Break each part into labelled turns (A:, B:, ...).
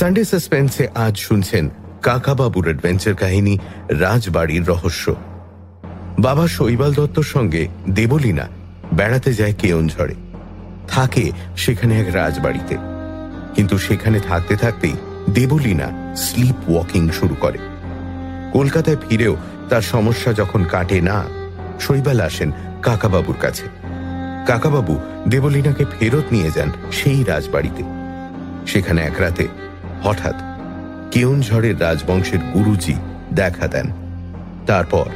A: Sunday সাসপেন্সে আজ শুনছেন কাকাবাবুর adventure কাহিনী, রাজবাড়ির রহস্য। বাবা শৈবাল দত্তর সঙ্গে দেবলীনা বেড়াতে যায় কেয়নঝড়ে থাকে সেখানে এক রাজবাড়িতে। কিন্তু সেখানে থাকতে থাকতেই দেবলীনা স্লিপ ওয়াকিং শুরু করে। কলকাতায় ফিরেও তার সমস্যা যখন কাটে না, শৈবাল আসেন কাকাবাবুর কাছে। কাকাবাবু দেবলীনাকে ফেরত নিয়ে যান সেই রাজবাড়িতে। সেখানে এক রাতে হঠাৎ কেউনঝড়ের রাজবংশের গুরুজি দেখা দেন। তারপর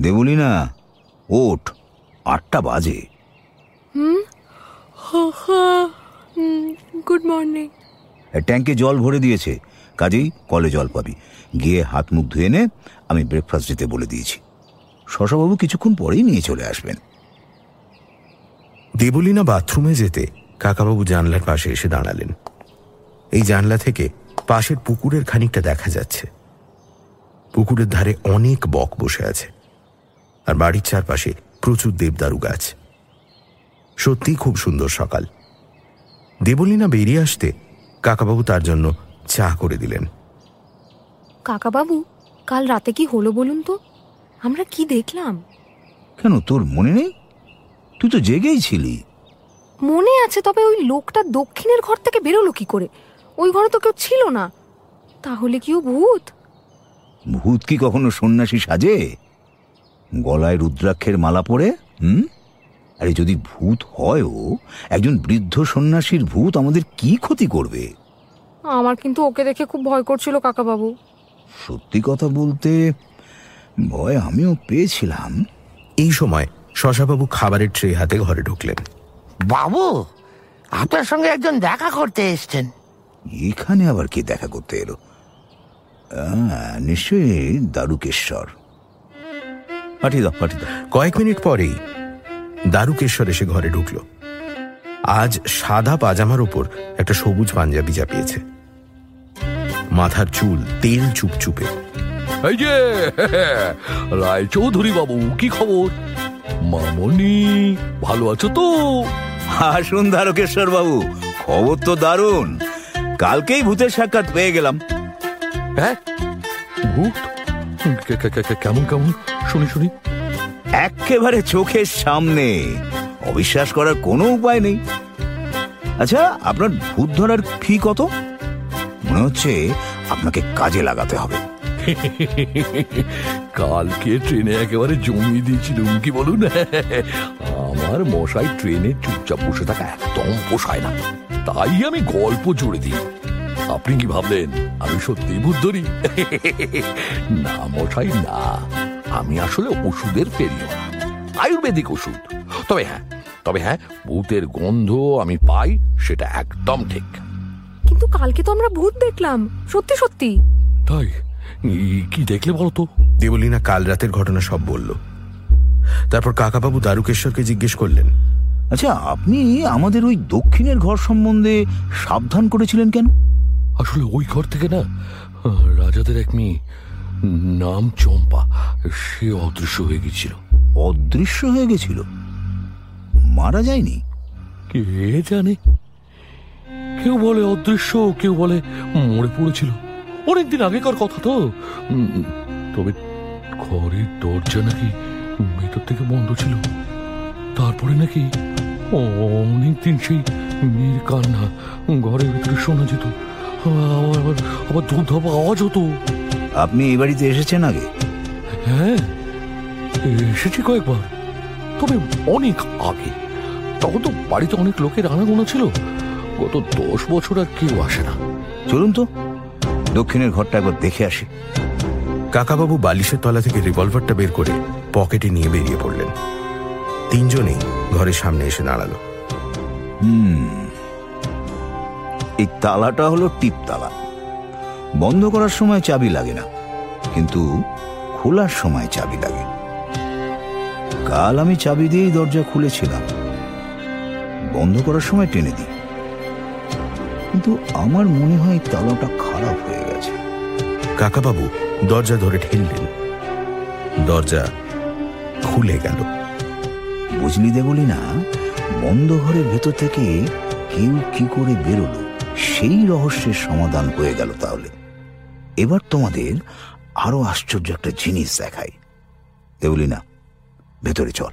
B: দেবলিনা ওঠ আটটা বাজে।
C: Good morning.
B: ট্যাঙ্কে জল ভরে দিয়েছে। কাজেই কলে জল পাবি। গিয়ে হাত মুখ ধুয়ে নে আমি ব্রেকফাস্ট দিতে বলে দিয়েছি। শশাবাবু কিছুক্ষণ পরেই নিয়ে চলে আসবেন।
A: দেবলীনা বাথরুমে যেতে কাকাবাবু জানলার পাশে এসে দাঁড়ালেন। এই জানলা থেকে পাশের পুকুরের খানিকটা দেখা যাচ্ছে। পুকুরের ধারে অনেক বক বসে আছে। আর বাড়ির চারপাশে প্রচুর দেবদারু গাছ। সত্যি খুব সুন্দর সকাল। দেবলীনা বেরিয়ে আসতে কাকাবাবু তার জন্য চা করে দিলেন।
C: কাকাবাবু কাল রাতে কি হলো বলুন তো? আমরা কি দেখলাম?
B: কেন তোর মনে নেই? তুই তো জেগেই ছিলি।
C: মনে আছে তবে ওই লোকটা দক্ষিণের ঘর থেকে বেরোলো কি করে? ওই ঘরে তো কেউ ছিল না। তাহলে কি ও ভূত?
B: ভূত কি কখনো সন্ন্যাসী সাজে? গলায় রুদ্রাক্ষের মালা পরে? হুম? আরে যদি ভূত হয় ও একজন বৃদ্ধ সন্ন্যাসীর ভূত আমাদের কি ক্ষতি করবে?
C: আমার কিন্তু ওকে দেখে খুব ভয় করছিল কাকাবাবু।
B: সত্যি কথা বলতে ভয় আমিও পেয়েছিলাম।
A: এই সময় শশাবাবু খাবারের ট্রে হাতে ঘরে ঢুকলেন।
D: বাবু আপনার সঙ্গে একজন দেখা করতে এসছেন।
B: এখানে আবার কে দেখা করতে এলো? নিশ্চয়ই দারুকেশ্বর। পাঠিয়ে দাও পাঠিয়ে দাও।
A: কয়েক মিনিট পরেই দারুকেশ্বর এসে ঘরে ঢুকল। আজ সাদা পাজামার উপর একটা সবুজ পাঞ্জাবি চাপিয়েছে। মাথার চুল তেল চুপচুপে।
E: এই যে রায় চৌধুরী বাবু কি খবর? মামনি ভালো আছো তো?
B: আসুন দারুকেশ্বর বাবু খবর তো দারুণ। কালকেই ভূতের সাক্ষাৎ পেয়ে গেলাম।
E: হ্যাঁ? ভূত? কেমন কেমন? শুনি শুনি।
B: একেবারে চোখের সামনে। অবিশ্বাস করার কোনো উপায় নেই। আচ্ছা আপনার ভূত ধরার ফি কত? মনে হচ্ছে আপনাকে কাজে লাগাতে হবে।
E: কালকে ট্রেনে একেবারে জমিয়ে দিয়েছিলুম কি বলুন? আমার মশাই ট্রেনে চুপচাপ বসে থাকা একদম পোষায় না। তাই আমি গল্প জুড়ে দিই। আপনি কি ভাবলেন আমি সত্যি ভূত ধরি না মশাই না। আমি আসলে ওষুধের পেরিও না। আয়ুর্বেদিক ওষুধ। তবে হ্যাঁ তবে হ্যাঁ ভূতের গন্ধ আমি পাই সেটা একদম ঠিক।
C: কিন্তু কালকে তো আমরা ভূত দেখলাম। সত্যি সত্যি।
E: তাই? কি দেখলে বলতো?
A: দেবলীনা কাল রাতের ঘটনা সব বলল। তারপর কাকাবাবু দারুকেশ্বরকে জিজ্ঞেস করলেন
B: আচ্ছা আপনি আমাদের ওই দক্ষিণের ঘর সম্বন্ধে সাবধান করেছিলেন কেন?
E: আসলে ওই ঘর থেকে না রাজাদের এক মেয়ে নাম চম্পা সে অদৃশ্য হয়ে গেছিল।
B: অদৃশ্য হয়ে গেছিল? মারা যায়নি?
E: কে জানে? কেউ বলে অদৃশ্য কেউ বলে মরে পড়েছিল। অনেকদিন আগেকার কথা তো। তবে ঘরের দরজা নাকি ভেতর থেকে বন্ধ ছিল। তারপরে নাকি অনেকদিন সেই মেয়ের কান্না ঘরের ভিতরে শোনা যেত। আবার আবার আবার আওয়াজ হতো।
B: আপনি এই বাড়িতে এসেছেন আগে?
E: হ্যাঁ এসেছি কয়েকবার। তবে অনেক আগে। তখন তো বাড়িতে অনেক লোকের আনাগোনা ছিল। গত দশ বছর আর কেউ আসে না।
B: চলুন তো। দক্ষিণের ঘরটা একবার দেখে আসি।
A: কাকাবাবু বালিশের তলা থেকে রিভলভারটা বের করে পকেটে নিয়ে বেরিয়ে পড়লেন। তিনজনেই ঘরের সামনে এসে দাঁড়াল।
B: এই তালাটা হলো টিপ তালা। বন্ধ করার সময় চাবি লাগে না কিন্তু খোলার সময় চাবি লাগে। কাল আমি চাবি দিয়েই দরজা খুলেছিলাম। বন্ধ করার সময় টেনে দিই। কিন্তু আমার মনে হয় তালাটা খারাপ হয়ে
A: কাকাবাবু দরজা ধরে ঠেললেন। দরজা খুলে গেল।
B: বুঝলি দে বলি না বন্ধ ঘরের ভেতর থেকে কেউ কি করে বেরোলো সেই রহস্যের সমাধান হয়ে গেল তাহলে। এবার তোমাদের আরও আশ্চর্য একটা জিনিস দেখাই। দেবলি না ভেতরে চল।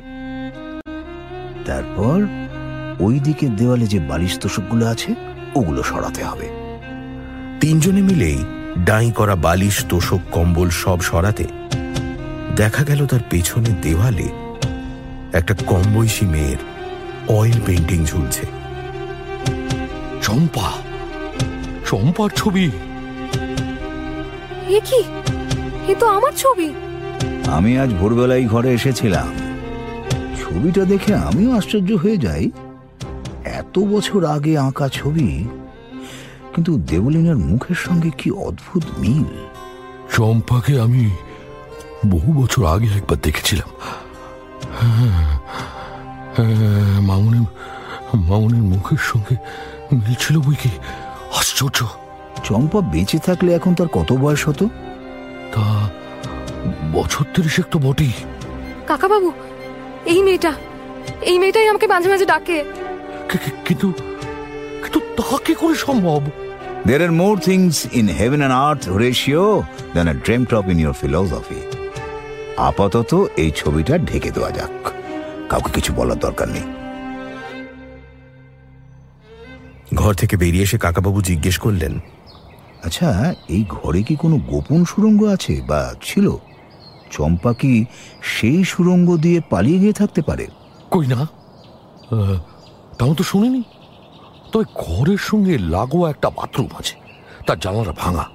B: তারপর ওই দিকের দেওয়ালে যে বালিশ তোষকগুলো আছে ওগুলো সরাতে হবে।
A: তিনজনে মিলেই ডাই করা বালিশ তোষক কম্বল সব সরাতে দেখা গেল তার পেছনে দেওয়ালে একটা কম বয়সী মেয়ের অয়েল পেন্টিং ঝুলছে।
E: চম্পা চম্পার ছবি।
C: এ কি? এ তো আমার ছবি।
B: আমি আজ ভোরবেলায় ঘরে এসেছিলাম। ছবিটা দেখে আমিও আশ্চর্য হয়ে যাই। এত বছর আগে আঁকা ছবি কিন্তু দেবলিনার মুখের সঙ্গে কি অদ্ভুত মিল?
E: চম্পাকে আমি বহু বছর আগে একবার দেখেছিলাম। হ্যাঁ, হ্যাঁ, মামুনের মামুনের মুখের সঙ্গে মিলছিল বই কি? আশ্চর্য।
B: চম্পা বেঁচে থাকলে এখন তার কত বয়স হতো?
E: তা বছর তিরিশেক তো বটেই।
C: কাকাবাবু এই মেয়েটা এই মেয়েটাই আমাকে মাঝে মাঝে ডাকে।
E: কিন্তু কিন্তু তা কি করে সম্ভব?
B: There are more things in heaven and earth, Horatio, than are dreamt of in your philosophy. আপাতত এই ছবিটা ঢেকে দেওয়া যাক। কাউকে কিছু বলার দরকার নেই।
A: ঘর থেকে বেরিয়ে এসে কাকাবাবু জিজ্ঞেস করলেন
B: আচ্ছা এই ঘরে কি কোনো গোপন সুরঙ্গ আছে বা ছিল? চম্পা কি সেই সুরঙ্গ দিয়ে পালিয়ে গিয়ে থাকতে পারে?
E: কই না? তাও তো শুনিনি। তবে ঘরের সঙ্গে লাগোয়া একটা বাথরুম আছে। তার জানলাটা ভাঙা।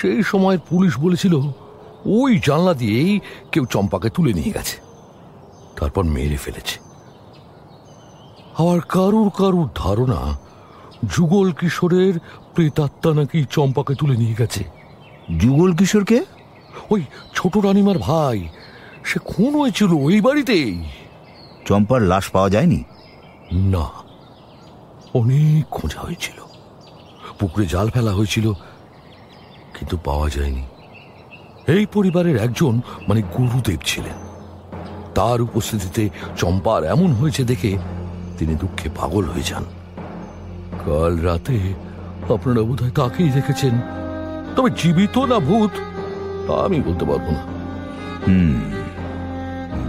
E: সেই সময় পুলিশ বলেছিল ওই জানলা দিয়েই কেউ চম্পাকে তুলে নিয়ে গেছে। তারপর মেরে ফেলেছে। আবার কারুর কারুর ধারণা যুগল কিশোরের প্রেতাত্মা নাকি চম্পাকে তুলে নিয়ে গেছে।
B: যুগল কিশোরকে?
E: ওই ছোট রানিমার ভাই সে খুন হয়েছিল ওই বাড়িতেই।
B: চম্পার লাশ পাওয়া যায়নি?
E: না। অনেক খোঁজা হয়েছিল। পুকুরে জাল ফেলা হয়েছিল, কিন্তু পাওয়া যায়নি। এই পরিবারের একজন মানে গুরুদেব ছিলেন। তার উপস্থিতিতে চম্পার এমন হয়েছে দেখে তিনি দুঃখে পাগল হয়ে যান। কাল রাতে আপনারা বোধহয় তাকেই দেখেছেন। তবে জীবিত না ভূত, তা আমি বলতে পারব না।
B: হুম,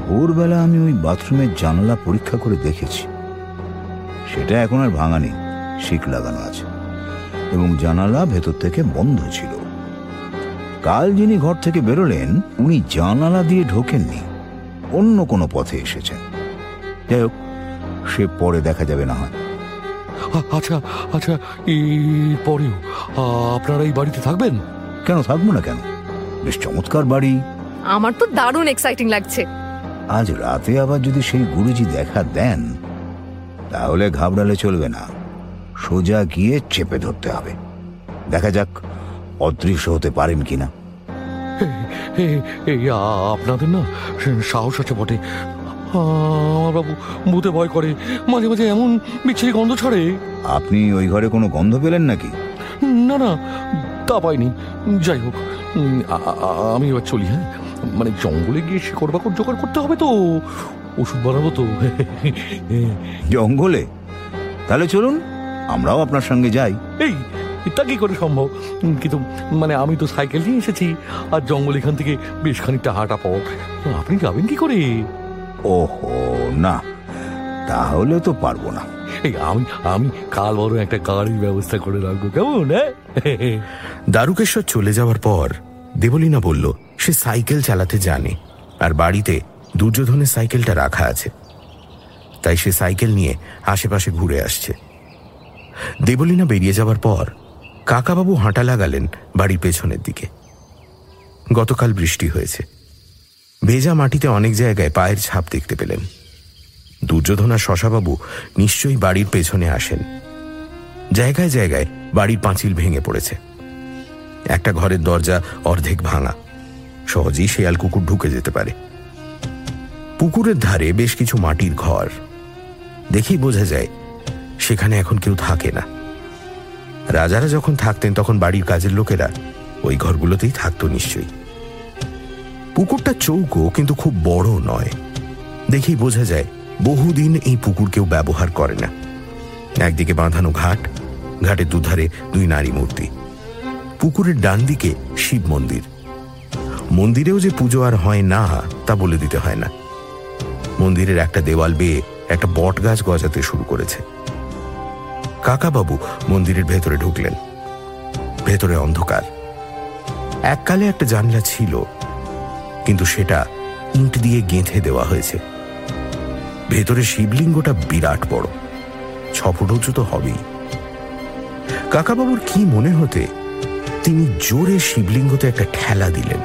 B: ভোরবেলা আমি ওই বাথরুমের জানলা পরীক্ষা করে দেখেছি। সেটা এখন আর ভাঙা নেই। শিক লাগানো আছে। এবং জানালা ভেতর থেকে বন্ধ ছিল। কাল যিনি ঘর থেকে বেরোলেন উনি জানালা দিয়ে ঢোকেননি। অন্য কোনো পথে এসেছেন। যাই হোক সে পরে দেখা যাবে না হয়।
E: আচ্ছা আচ্ছা পরেও আপনারা এই বাড়িতে থাকবেন?
B: কেন থাকব না কেন? বেশ চমৎকার বাড়ি।
C: আমার তো দারুণ এক্সাইটিং লাগছে।
B: আজ রাতে আবার যদি সেই গুরুজি দেখা দেন তাহলে ঘাবড়ালে চলবে না। সোজা গিয়ে চেপে ধরতে হবে। দেখা যাক অদৃশ্য হতে পারেন কিনা।
E: আপনাদের না সাহস আছে বটে। আমার বাবু ভূতে ভয় করে। মাঝে মাঝে এমন বিচ্ছিরি গন্ধ ছাড়ে।
B: আপনি ওই ঘরে কোনো গন্ধ পেলেন নাকি?
E: না না তা পাইনি। যাই হোক আমি এবার চলি হ্যাঁ? মানে জঙ্গলে গিয়ে শিকড় বাকড় জোগাড় করতে হবে তো? ওষুধ বানাবো তো।
B: জঙ্গলে? তাহলে চলুন আমরাও আপনার সঙ্গে যাই।
E: এই তা কি করে সম্ভব? কিন্তু মানে আমি তো সাইকেল নিয়ে এসেছি আর জঙ্গল এখান থেকে বেশ খানিকটা হাঁটা পথ। আপনি যাবেন কি করে?
B: ওহো না তাহলে তো পারব না।
E: এই আমি আমি কাল বড় একটা গাড়ির ব্যবস্থা করে রাখব কেমন হ্যাঁ?
A: দারুকেশ্বর চলে যাওয়ার পর দেবলীনা বলল সে সাইকেল চালাতে জানে আর বাড়িতে দুর্যোধনের সাইকেলটা রাখা আছে। তাই সে সাইকেল নিয়ে আশেপাশে ঘুরে আসছে। দেবলীনা বেরিয়ে যাবার পর কাকাবাবু হাঁটা লাগালেন বাড়ির পেছনের দিকে। গতকাল বৃষ্টি হয়েছে। ভেজা মাটিতে অনেক জায়গায় পায়ের ছাপ দেখতে পেলেন। দুর্যোধন দুর্যোধনা শশাবাবু নিশ্চয়ই বাড়ির পেছনে আসেন। জায়গায় জায়গায় বাড়ির পাঁচিল ভেঙে পড়েছে। একটা ঘরের দরজা অর্ধেক ভাঙা। সহজেই শেয়াল কুকুর ঢুকে যেতে পারে। পুকুরের ধারে বেশ কিছু মাটির ঘর। দেখেই বোঝা যায়, সেখানে এখন কেউ থাকে না। রাজারা যখন থাকতেন, তখন বাড়ির কাজের লোকেরা ওই ঘরগুলোতেই থাকতো নিশ্চয়ই। পুকুরটা চৌকো, কিন্তু খুব বড় নয়। দেখেই বোঝা যায়, বহুদিন এই পুকুর কেউ ব্যবহার করে না। একদিকে বাঁধানো ঘাট, ঘাটের দুধারে দুই নারী মূর্তি। পুকুরের ডান দিকে শিব মন্দির। মন্দিরেও যে পুজো আর হয় না, তা বলে দিতে হয় না। মন্দিরের একটা দেওয়াল বেয়ে একটা বট গাছ গজাতে শুরু করেছে। কাকাবাবু মন্দিরের ভেতরে ঢুকলেন। ভেতরে অন্ধকার। এককালে একটা জানলা ছিল, কিন্তু সেটা ইঁট দিয়ে গেঁথে দেওয়া হয়েছে। ভেতরে শিবলিঙ্গটা বিরাট বড়, ছ ফুট উঁচু তো হবেই। কাকাবাবুর কি মনে হতে, তিনি জোরে শিবলিঙ্গতে একটা ঠেলা দিলেন।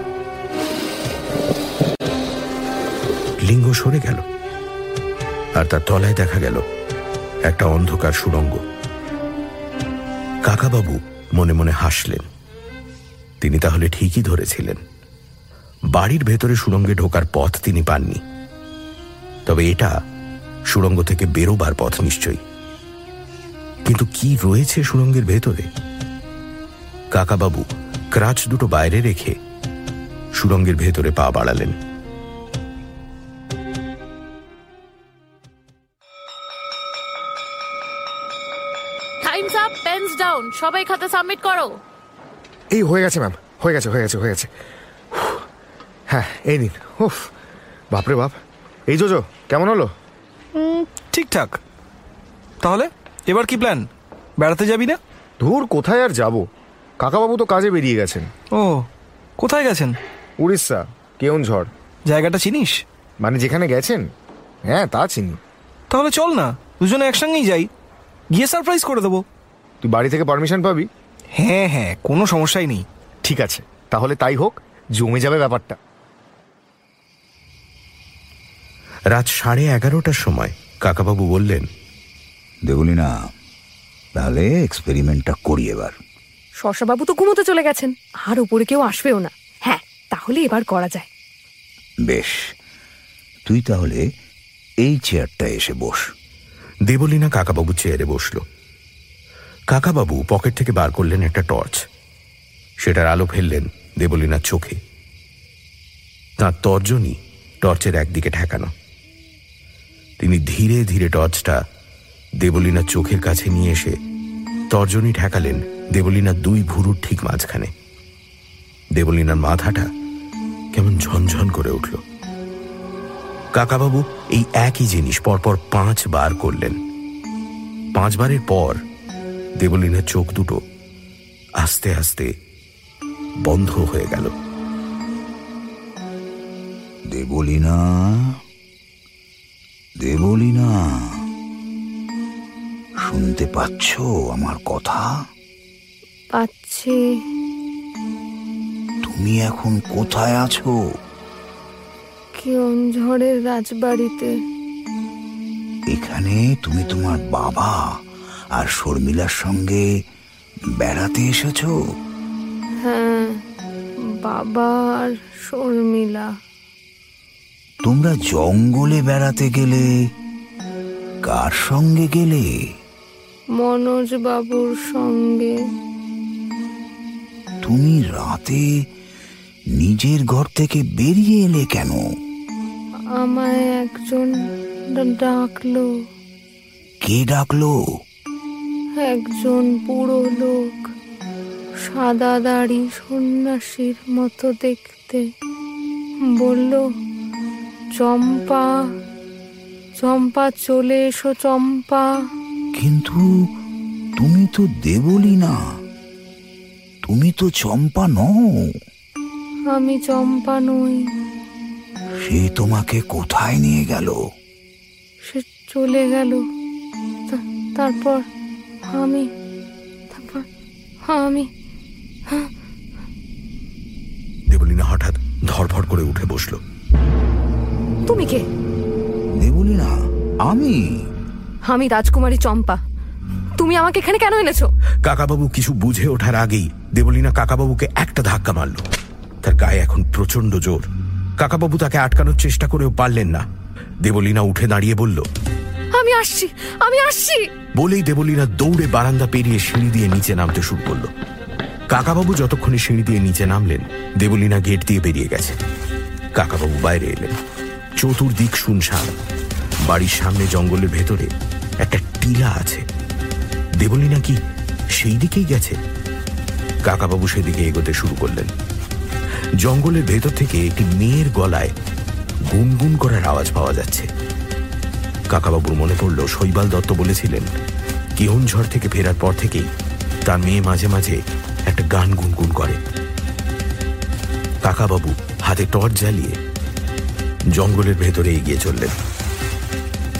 A: লিঙ্গ সরে গেল। আর তার তলায় দেখা গেল একটা অন্ধকার সুড়ঙ্গ। কাকাবাবু মনে মনে হাসলেন। তিনি তাহলে ঠিকই ধরেছিলেন। বাড়ির ভেতরে সুড়ঙ্গে ঢোকার পথ তিনি পাননি। তবে এটা সুড়ঙ্গ থেকে বেরোবার পথ নিশ্চয়ই। কিন্তু কি রয়েছে সুড়ঙ্গের ভেতরে? কাকাবাবু ক্রাচ দুটো বাইরে রেখে সুড়ঙ্গের ভেতরে পা বাড়ালেন।
F: সবাই খাতা সাবমিট করো।
G: এই হয়ে গেছে ম্যাম। হয়ে গেছে হয়ে গেছে হয়ে গেছে। হ্যাঁ এই নিন। উফ। বাপরে বাপ। এই জোজো কেমন হলো?
H: ঠিকঠাক। তাহলে এবার কি প্ল্যান বেড়াতে যাবি না?
G: ধুর কোথায় আর যাব? কাকাবাবু তো কাজে বেরিয়ে গেছেন।
H: ও কোথায় গেছেন?
G: উড়িষ্যা কেউনঝড়।
H: জায়গাটা চিনিস?
G: মানে যেখানে গেছেন? হ্যাঁ তা চিনি।
H: তাহলে চল না দুজনে একসঙ্গেই যাই। গিয়ে সারপ্রাইজ করে দেবো।
G: তুই বাড়ি থেকে পারমিশন পাবি?
H: হ্যাঁ হ্যাঁ কোনো সমস্যাই নেই।
G: ঠিক আছে তাহলে তাই হোক জমে যাবে ব্যাপারটা।
A: রাত সাড়ে এগারোটার সময় কাকাবাবু বললেন
B: দেবলি না তাহলে এক্সপেরিমেন্টটা করি এবার।
C: শশাবাবু তো ঘুমোতে চলে গেছেন আর উপরে কেউ আসবেও না। হ্যাঁ তাহলে এবার করা যায়।
B: বেশ তুই তাহলে এই চেয়ারটা এসে বস।
A: দেবলীনা কাকাবাবু চেয়ারে বসল। কাকাবাবু পকেট থেকে বার করলেন একটা টর্চ। সেটার আলো ফেললেন দেবলীনার চোখে। তাঁর তর্জনী টর্চের একদিকে ঠেকানো। তিনি ধীরে ধীরে টর্চটা দেবলীনার চোখের কাছে নিয়ে এসে তর্জনী ঠেকালেন দেবলীনার দুই ভুরুর ঠিক মাঝখানে। দেবলীনার মাথাটা কেমন ঝনঝন করে উঠল। কাকাবাবু এই একই জিনিস পরপর পাঁচবার করলেন। পাঁচবারের পর দেবলীনের চোখ দুটো আস্তে আস্তে বন্ধ হয়ে গেল।
B: দেবলীনা দেবলীনা শুনতে পাচ্ছ আমার কথা?
C: পাচ্ছি।
B: তুমি এখন কোথায় আছো?
C: ঝড়ের রাজবাড়িতে।
B: এখানে তুমি তোমার বাবা। আর শর্মিলার সঙ্গে বেড়াতে এসেছ?
C: হ্যাঁ বাবা আর শর্মিলা।
B: তোমরা জঙ্গলে বেড়াতে গেলে কার সঙ্গে গেলে?
C: মনোজ বাবুর সঙ্গে।
B: তুমি রাতে নিজের ঘর থেকে বেরিয়ে এলে কেন?
C: আমায় একজন ডাকলো।
B: কে ডাকলো?
C: একজন বুড়ো লোক সাদা দাড়ি সন্ন্যাসীর মতো দেখতে। বলল চম্পা চম্পা চলে এসো চম্পা।
B: কিন্তু তুমি তো দেবলি না তুমি তো চম্পা নও।
C: আমি চম্পা নই।
B: সে তোমাকে কোথায় নিয়ে গেল?
C: সে চলে গেল। তারপর? আমি তারপর আমি
A: দেবলীনা হঠাৎ ধরফর করে উঠে বসল।
C: তুমি কে?
B: দেবলি না আমি।
C: আমি রাজকুমারী চম্পা। তুমি আমাকে এখানে কেন এনেছো?
A: কাকাবাবু কিছু বুঝে ওঠার আগেই দেবলীনা কাকাবাবুকে একটা ধাক্কা মারল। তার গায়ে এখন প্রচণ্ড জোর। কাকাবাবু তাকে আটকানোর চেষ্টা করেও পারলেন না। দেবলীনা উঠে দাঁড়িয়ে বলল
C: আমি আসছি আমি আসছি!
A: বলেই দেবলীনা দৌড়ে বারান্দা পেরিয়ে সিঁড়ি দিয়ে নিচে নামতে শুরু করল। কাকাবাবু যতক্ষণে সিঁড়ি দিয়ে নিচে নামলেন, দেবলীনা গেট দিয়ে বেরিয়ে গেছে কাকাবাবু বাইরে এলেন। চতুর্দিক শুনশান। বাড়ির সামনে জঙ্গলের ভেতরে একটা টিলা আছে। দেবলীনা কি সেই দিকেই গেছে? কাকাবাবু সেদিকে এগোতে শুরু করলেন। জঙ্গলের ভেতর থেকে একটি মেয়ের গলায় গুনগুন করার আওয়াজ পাওয়া যাচ্ছে। কাকাবাবুর মনে পড়ল, শৈবাল দত্ত বলেছিলেন কেহনঝড় থেকে ফেরার পর থেকেই তার মেয়ে মাঝে মাঝে একটা গান গুনগুন করে। কাকাবাবু হাতে টর্চ জ্বালিয়ে জঙ্গলের ভেতরে এগিয়ে চললেন।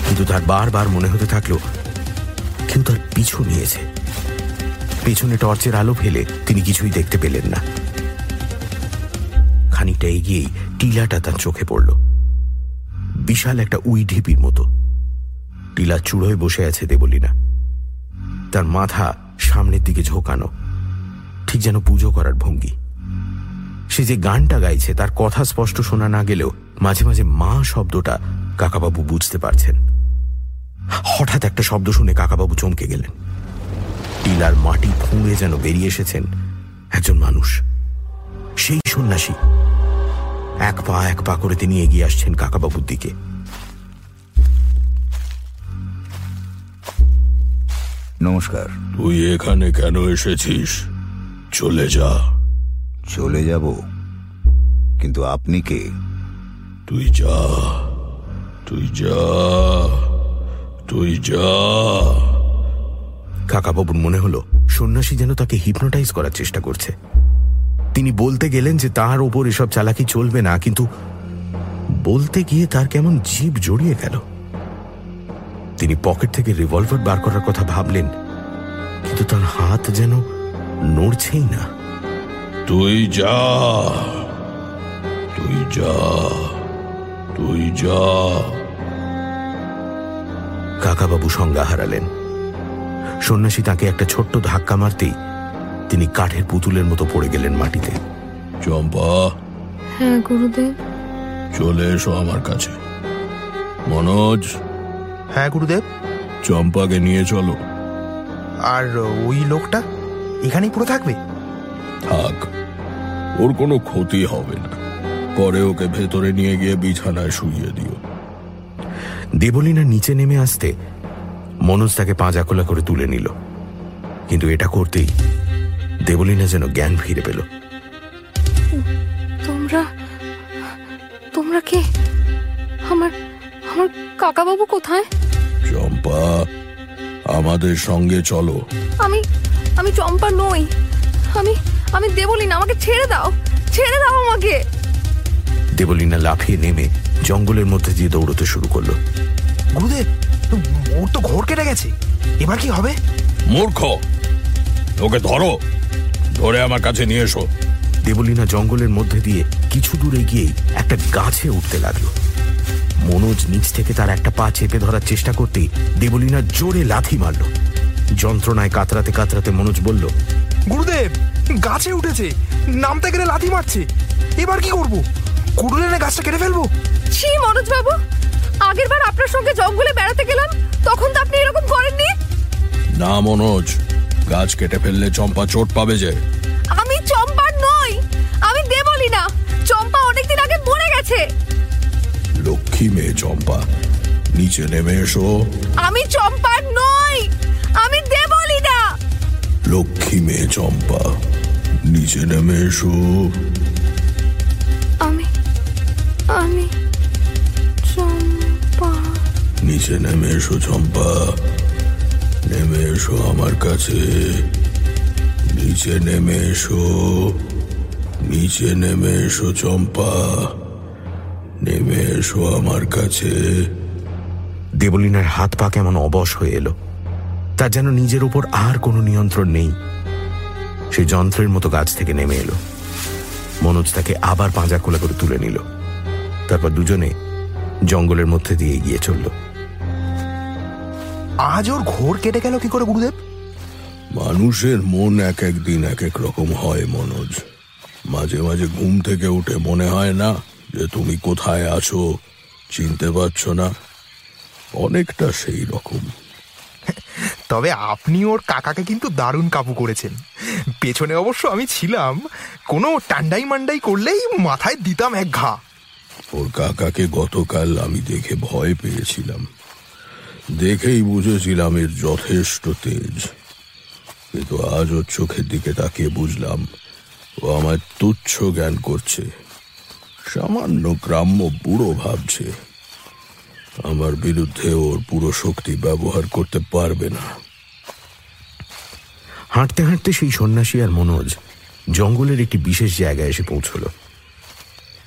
A: কিন্তু তার বারবার মনে হতে থাকল, কেউ তার পিছু নিয়েছে। পেছনে টর্চের আলো ফেলে তিনি কিছুই দেখতে পেলেন না। খানিকটা এগিয়েই টিলাটা তার চোখে পড়ল। বিশাল একটা উই ঢিপির মতো। টিলা চূড়োয় বসে আছে দেবলীনা। তার মাথা সামনের দিকে ঝোঁকানো। ঠিক যেন পুজো করার ভঙ্গি। সে যে গানটা গাইছে, তার কথা স্পষ্ট শোনা না গেলেও মাঝে মাঝে মা শব্দটা কাকাবাবু বুঝতে পারছেন। হঠাৎ একটা শব্দ শুনে কাকাবাবু চমকে গেলেন। টিলার মাটি ফুঁড়ে যেন বেরিয়ে এসেছেন একজন মানুষ। সেই সন্ন্যাসী। এক পা এক পা করে তিনি এগিয়ে আসছেন কাকাবাবুর দিকে।
B: নমস্কার।
I: তুই এখানে কেন এসেছিস? চলে যা।
B: চলে যাব। কিন্তু আপনি কে?
I: তুই যা। তুই যা। তুই যা।
A: কাকাবাবুর মনে হলো সন্ন্যাসী যেন তাকে হিপনোটাইজ করার চেষ্টা করছে। তিনি বলতে গেলেন যে তার ওপর এসব চালাকি চলবে না কিন্তু বলতে গিয়ে তার কেমন জীব জড়িয়ে গেল। তিনি পকেট থেকে রিভলভার বার করার কথা ভাবলেন কিন্তু তার হাত যেন নড়ছেই না।
I: তুই যা তুই যা তুই যা।
A: কাকাবাবু সংজ্ঞা হারালেন। সন্ন্যাসী তাকে একটা ছোট্ট ধাক্কা মারতেই তিনি কাঠের পুতুলের মতো পড়ে গেলেন মাটিতে।
I: চম্পা।
C: হ্যাঁ গুরুদেব।
I: চলে এসো আমার কাছে। মনোজ
J: হ্যাঁ গুরুদেব।
I: চম্পাকে নিয়ে চলো।
J: আর ওই লোকটা এখানেই পুরো থাকবে?
I: থাক ওর কোনো ক্ষতি হবে না। পরে ওকে ভেতরে নিয়ে গিয়ে বিছানায় শুইয়ে দিও।
A: দেবলীনা নিচে নেমে আসতে মনোজ তাকে পাঁজাকোলা করে তুলে নিল। কিন্তু এটা করতেই দেবলীনা যেন জ্ঞান ফিরে পেল।
C: তোমরা তোমরা কে? আমার আমার কাকাবাবু কোথায়?
I: চম্পা আমাদের সঙ্গে চলো।
C: আমি আমি চম্পা নই। আমি আমি দেবলি না আমাকে ছেড়ে দাও। ছেড়ে দাও আমাকে।
A: দেবলীনা লাফিয়ে নেমে জঙ্গলের মধ্যে দিয়ে দৌড়তে শুরু করল।
J: গুরুদেব ওর তো ঘর কেটে গেছে। এবার কি হবে?
I: মূর্খ! ওকে ধরো। ধরে আমার কাছে নিয়ে এসো।
A: দেবলীনা জঙ্গলের মধ্যে দিয়ে কিছু দূরে গিয়েই একটা গাছে উঠতে লাগল। মনোজ নিচ থেকে তার একটা পা চেপে ধরার চেষ্টা করতেই দেবলীনা জোরে লাথি মারল। যন্ত্রণায় কাতরাতে কাতরাতে মনোজ বলল
J: গুরুদেব গাছে উঠেছে নামতে গেলে লাথি মারছে। এবার কি করব? কুড়ুলে এনে গাছটা কেটে ফেলব?
C: ছি মনোজ বাবু আগের বার আপনার সঙ্গে জঙ্গলে বেড়াতে গেলাম তখন তো আপনি এরকম করেননি।
I: না মনোজ গাছ কেটে ফেললে চম্পা চোট পাবে যে। লক্ষ্মী মেয়ে চম্পা। নিচে নেমে এসো।
C: আমি চম্পার নই আমি দেবলি না
I: লক্ষ্মী মেয়ে চম্পা নিচে নেমে এসো।
C: আমি আমি চম্পা।
I: নিচে নেমে এসো চম্পা নেমে এসো আমার কাছে। নিচে নেমে এসো নিচে নেমে এসো চম্পা। নেমে এসো আমার কাছে।
A: দেবলিনার হাত পা কেমন অবশ হয়ে এলো। তার যেন নিজের উপর আর কোনো নিয়ন্ত্রণ নেই। সে যন্ত্রের মতো গাছ থেকে নেমে এলো। মনোজ তাকে আবার পাঁজা খোলা করে তুলে নিল। তারপর দুজনে জঙ্গলের মধ্যে দিয়ে এগিয়ে চলল।
J: আজ ওর ঘোর কেটে গেল কি করে গুরুদেব?
I: মানুষের মন এক এক দিন এক এক রকম হয় মনোজ। মাঝে মাঝে ঘুম থেকে উঠে মনে হয় না যে তুমি কোথায় আছো চিনতে পারছ না। অনেকটা সেই রকম।
J: তবে আপনি ওর কাকাকে কিন্তু দারুণ কাবু করেছেন। পেছনে অবশ্য আমি ছিলাম। কোনো টান্ডাই মান্ডাই করলেই মাথায় দিতাম এক ঘা।
I: ওর কাকাকে গতকাল আমি দেখে ভয় পেয়েছিলাম। দেখেই বুঝেছিলাম এর যথেষ্ট তেজ। কিন্তু আজ ওর চোখের দিকে তাকিয়ে বুঝলাম ও আমায় তুচ্ছ জ্ঞান করছে। সামান্য গ্রাম্য বুড়ো ভাবছে। আমার বিরুদ্ধে ওর পুরো শক্তি ব্যবহার করতে পারবে না।
A: হাঁটতে হাঁটতে সেই সন্ন্যাসী আর মনোজ জঙ্গলের একটি বিশেষ জায়গায় এসে পৌঁছল।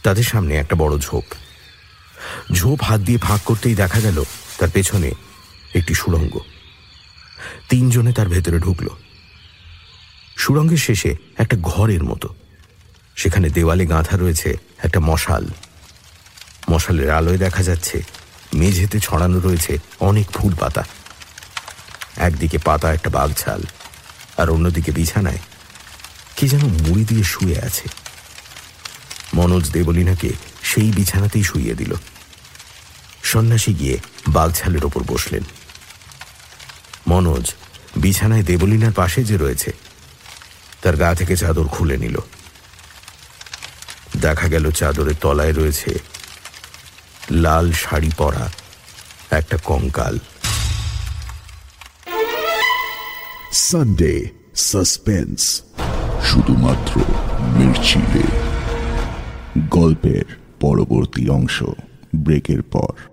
A: তাদের সামনে একটা বড় ঝোপ। ঝোপ হাত দিয়ে ফাঁক করতেই দেখা গেল তার পেছনে একটি সুড়ঙ্গ। তিনজনে তার ভেতরে ঢুকল। সুড়ঙ্গের শেষে একটা ঘরের মতো। সেখানে দেওয়ালে গাঁথা রয়েছে একটা মশাল। মশালের আলোয় দেখা যাচ্ছে, মেঝেতে ছড়ানো রয়েছে অনেক ফুল পাতা। একদিকে পাতা, একটা বাঘছাল আর অন্যদিকে বিছানায়। কি যেন মুড়ি দিয়ে শুয়ে আছে। মনোজ দেবলিনাকে সেই বিছানাতেই শুইয়ে দিল। সন্ন্যাসী গিয়ে বাঘছালের ওপর বসলেন। মনোজ বিছানায় দেবলিনার পাশে যে রয়েছে, তার গা থেকে চাদর খুলে নিল। দেখা গেল চাদরের তলায় রয়েছে লাল শাড়ি পরা একটা কঙ্কাল।
K: সানডে সাসপেন্স শুধুমাত্র মির্চিলে। গল্পের পরবর্তী অংশ ব্রেকের পর।